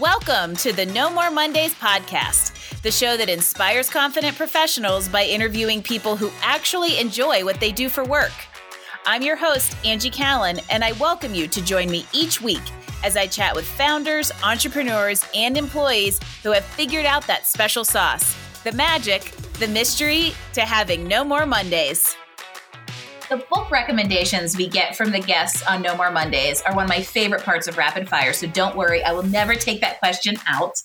Welcome to the No More Mondays podcast, the show that inspires confident professionals by interviewing people who actually enjoy what they do for work. I'm your host, Angie Callen, and I welcome you to join me each week as I chat with founders, entrepreneurs, and employees who have figured out that special sauce the magic, the mystery to having no more Mondays. The book recommendations we get from the guests on No More Mondays are one of my favorite parts of Rapid Fire. So don't worry, I will never take that question out.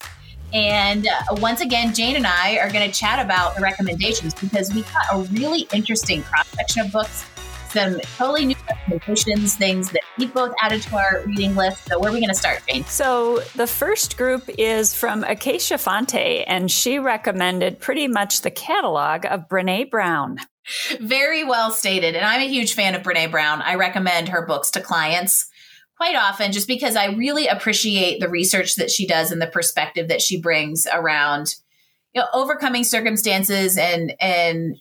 And uh, once again, Jane and I are going to chat about the recommendations because we got a really interesting cross section of books, some totally new recommendations, things that we both added to our reading list. So, where are we going to start, Jane? So, the first group is from Acacia Fonte, and she recommended pretty much the catalog of Brene Brown. Very well stated. And I'm a huge fan of Brene Brown. I recommend her books to clients quite often just because I really appreciate the research that she does and the perspective that she brings around you know overcoming circumstances and and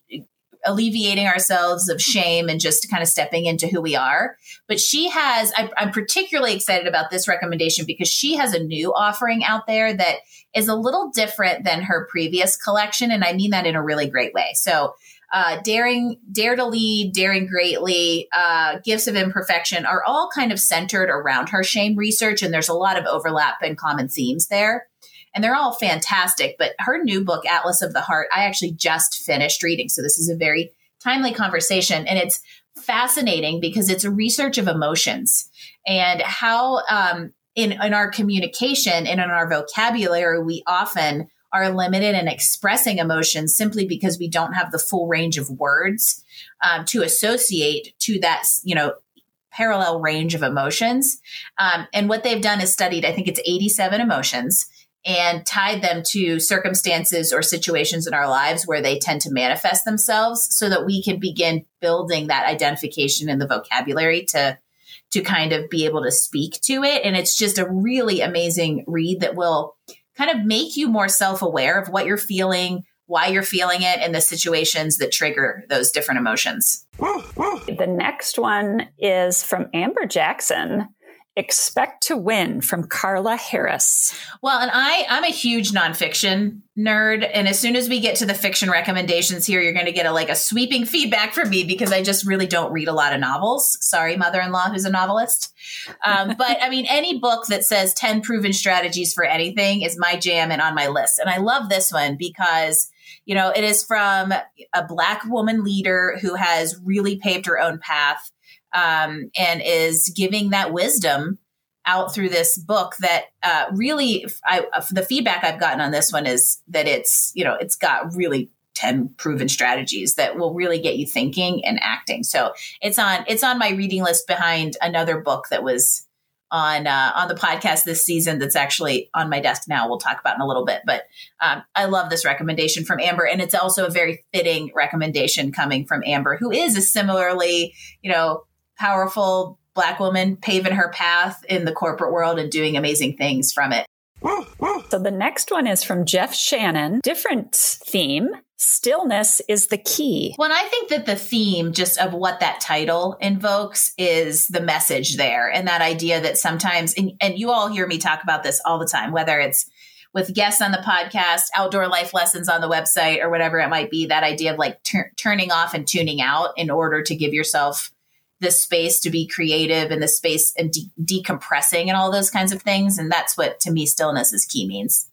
alleviating ourselves of shame and just kind of stepping into who we are. But she has, I, I'm particularly excited about this recommendation because she has a new offering out there that is a little different than her previous collection. And I mean that in a really great way. So uh, daring, dare to lead, daring greatly, uh, gifts of imperfection are all kind of centered around her shame research, and there's a lot of overlap and common themes there. And they're all fantastic. But her new book, Atlas of the Heart, I actually just finished reading. So this is a very timely conversation. And it's fascinating because it's a research of emotions and how um, in, in our communication and in our vocabulary, we often are limited in expressing emotions simply because we don't have the full range of words um, to associate to that, you know, parallel range of emotions. Um, and what they've done is studied, I think it's 87 emotions and tied them to circumstances or situations in our lives where they tend to manifest themselves so that we can begin building that identification in the vocabulary to to kind of be able to speak to it and it's just a really amazing read that will kind of make you more self-aware of what you're feeling why you're feeling it and the situations that trigger those different emotions. The next one is from Amber Jackson Expect to Win from Carla Harris. Well, and I I'm a huge nonfiction nerd and as soon as we get to the fiction recommendations here you're going to get a like a sweeping feedback from me because I just really don't read a lot of novels. Sorry mother-in-law who's a novelist. Um, but I mean any book that says 10 proven strategies for anything is my jam and on my list. And I love this one because you know, it is from a black woman leader who has really paved her own path um, and is giving that wisdom out through this book that uh, really I, uh, the feedback I've gotten on this one is that it's you know it's got really 10 proven strategies that will really get you thinking and acting. So it's on it's on my reading list behind another book that was on uh, on the podcast this season that's actually on my desk now. We'll talk about in a little bit but um, i love this recommendation from amber and it's also a very fitting recommendation coming from amber who is a similarly you know powerful black woman paving her path in the corporate world and doing amazing things from it. So the next one is from Jeff Shannon. Different theme. Stillness is the key. Well, I think that the theme just of what that title invokes is the message there and that idea that sometimes, and, and you all hear me talk about this all the time, whether it's with guests on the podcast, outdoor life lessons on the website, or whatever it might be, that idea of like turning off and tuning out in order to give yourself the space to be creative and the space and de- decompressing and all those kinds of things. And that's what to me stillness is key means.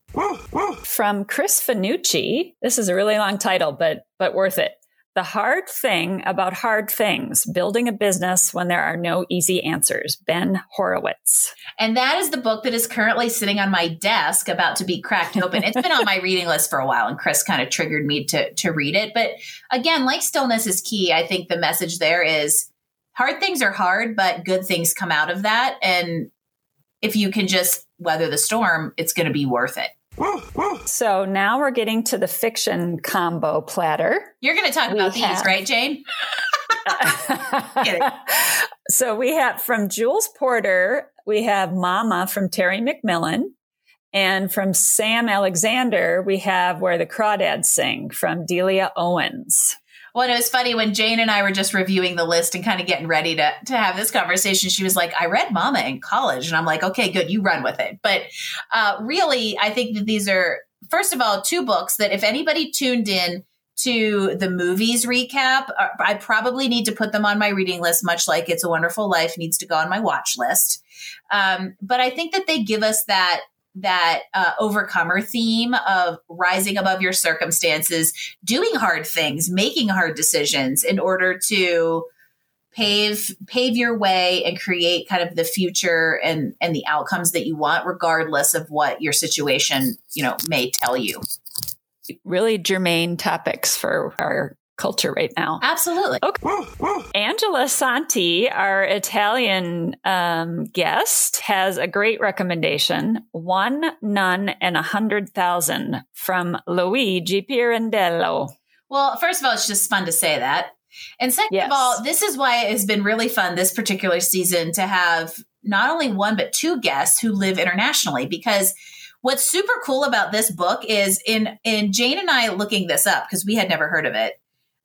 From Chris Finucci, this is a really long title, but but worth it. The hard thing about hard things, building a business when there are no easy answers. Ben Horowitz. And that is the book that is currently sitting on my desk about to be cracked open. It's been on my reading list for a while and Chris kind of triggered me to to read it. But again, like stillness is key. I think the message there is hard things are hard, but good things come out of that. And if you can just weather the storm, it's going to be worth it. So now we're getting to the fiction combo platter. You're going to talk we about have, these, right, Jane? so we have from Jules Porter, we have Mama from Terry McMillan. And from Sam Alexander, we have Where the Crawdads Sing from Delia Owens. Well, it was funny when Jane and I were just reviewing the list and kind of getting ready to to have this conversation. She was like, "I read Mama in college," and I'm like, "Okay, good, you run with it." But uh, really, I think that these are first of all two books that if anybody tuned in to the movies recap, uh, I probably need to put them on my reading list, much like It's a Wonderful Life needs to go on my watch list. Um, but I think that they give us that that uh, overcomer theme of rising above your circumstances, doing hard things, making hard decisions in order to pave pave your way and create kind of the future and and the outcomes that you want regardless of what your situation you know may tell you. Really germane topics for our culture right now. Absolutely. Okay. Angela Santi, our Italian um, guest, has a great recommendation One Nun and a Hundred Thousand from Luigi Pirandello. Well, first of all, it's just fun to say that. And second yes. of all, this is why it has been really fun this particular season to have not only one, but two guests who live internationally because what's super cool about this book is in in Jane and I looking this up because we had never heard of it.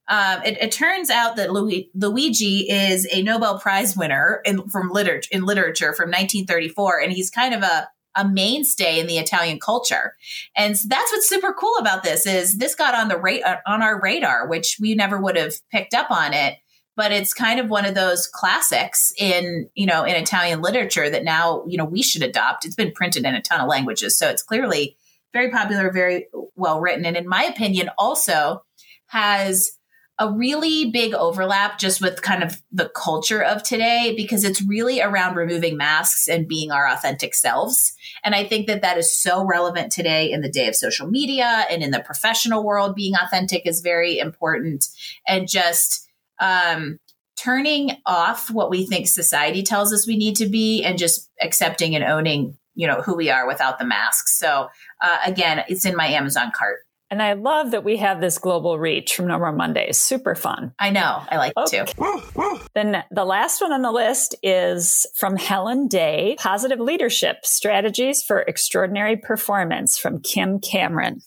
Um, it, it, turns out that Luigi is a Nobel Prize winner in from literature in literature from 1934, and he's kind of a a mainstay in the Italian culture. And so that's what's super cool about this is this got on the rate on our radar, which we never would have picked up on it. But it's kind of one of those classics in you know in Italian literature that now you know we should adopt. It's been printed in a ton of languages, so it's clearly very popular, very well written, and in my opinion, also has a really big overlap just with kind of the culture of today because it's really around removing masks and being our authentic selves. And I think that that is so relevant today in the day of social media and in the professional world. Being authentic is very important and just, um, turning off what we think society tells us we need to be and just accepting and owning you know who we are without the masks so uh, again it's in my amazon cart and I love that we have this global reach from No More Mondays. Super fun. I know. I like okay. it too. Then the last one on the list is from Helen Day Positive Leadership Strategies for Extraordinary Performance from Kim Cameron.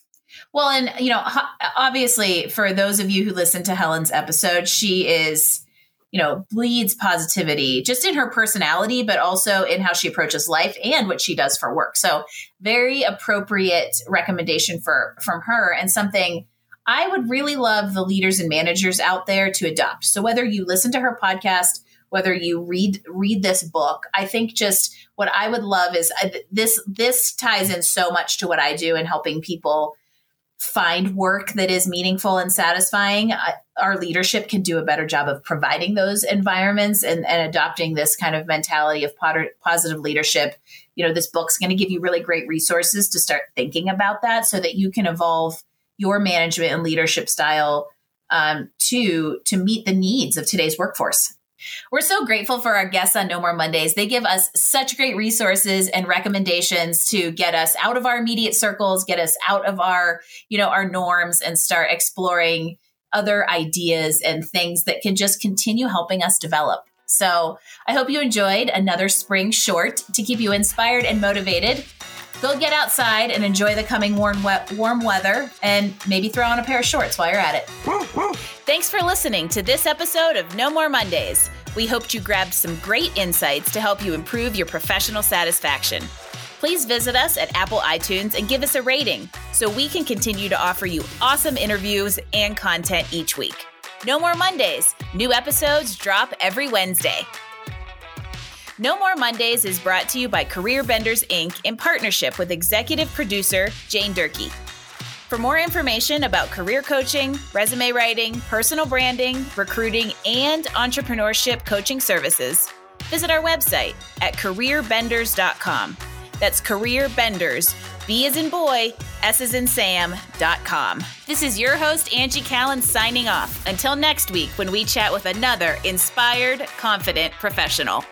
Well, and, you know, obviously, for those of you who listen to Helen's episode, she is you know, bleeds positivity just in her personality, but also in how she approaches life and what she does for work. So very appropriate recommendation for from her and something I would really love the leaders and managers out there to adopt. So whether you listen to her podcast, whether you read read this book, I think just what I would love is uh, this this ties in so much to what I do in helping people find work that is meaningful and satisfying, our leadership can do a better job of providing those environments and, and adopting this kind of mentality of positive leadership. You know, this book's going to give you really great resources to start thinking about that so that you can evolve your management and leadership style um, to to meet the needs of today's workforce. We're so grateful for our guests on No More Mondays. They give us such great resources and recommendations to get us out of our immediate circles, get us out of our, you know, our norms and start exploring other ideas and things that can just continue helping us develop. So, I hope you enjoyed another spring short to keep you inspired and motivated. Go get outside and enjoy the coming warm, wet, warm weather and maybe throw on a pair of shorts while you're at it. Thanks for listening to this episode of No More Mondays. We hoped you grabbed some great insights to help you improve your professional satisfaction. Please visit us at Apple iTunes and give us a rating so we can continue to offer you awesome interviews and content each week. No More Mondays. New episodes drop every Wednesday. No More Mondays is brought to you by Career Benders Inc. in partnership with executive producer Jane Durkee. For more information about career coaching, resume writing, personal branding, recruiting, and entrepreneurship coaching services, visit our website at careerbenders.com. That's careerbenders, B as in boy, S as in Sam.com. This is your host, Angie Callen, signing off. Until next week when we chat with another inspired, confident professional.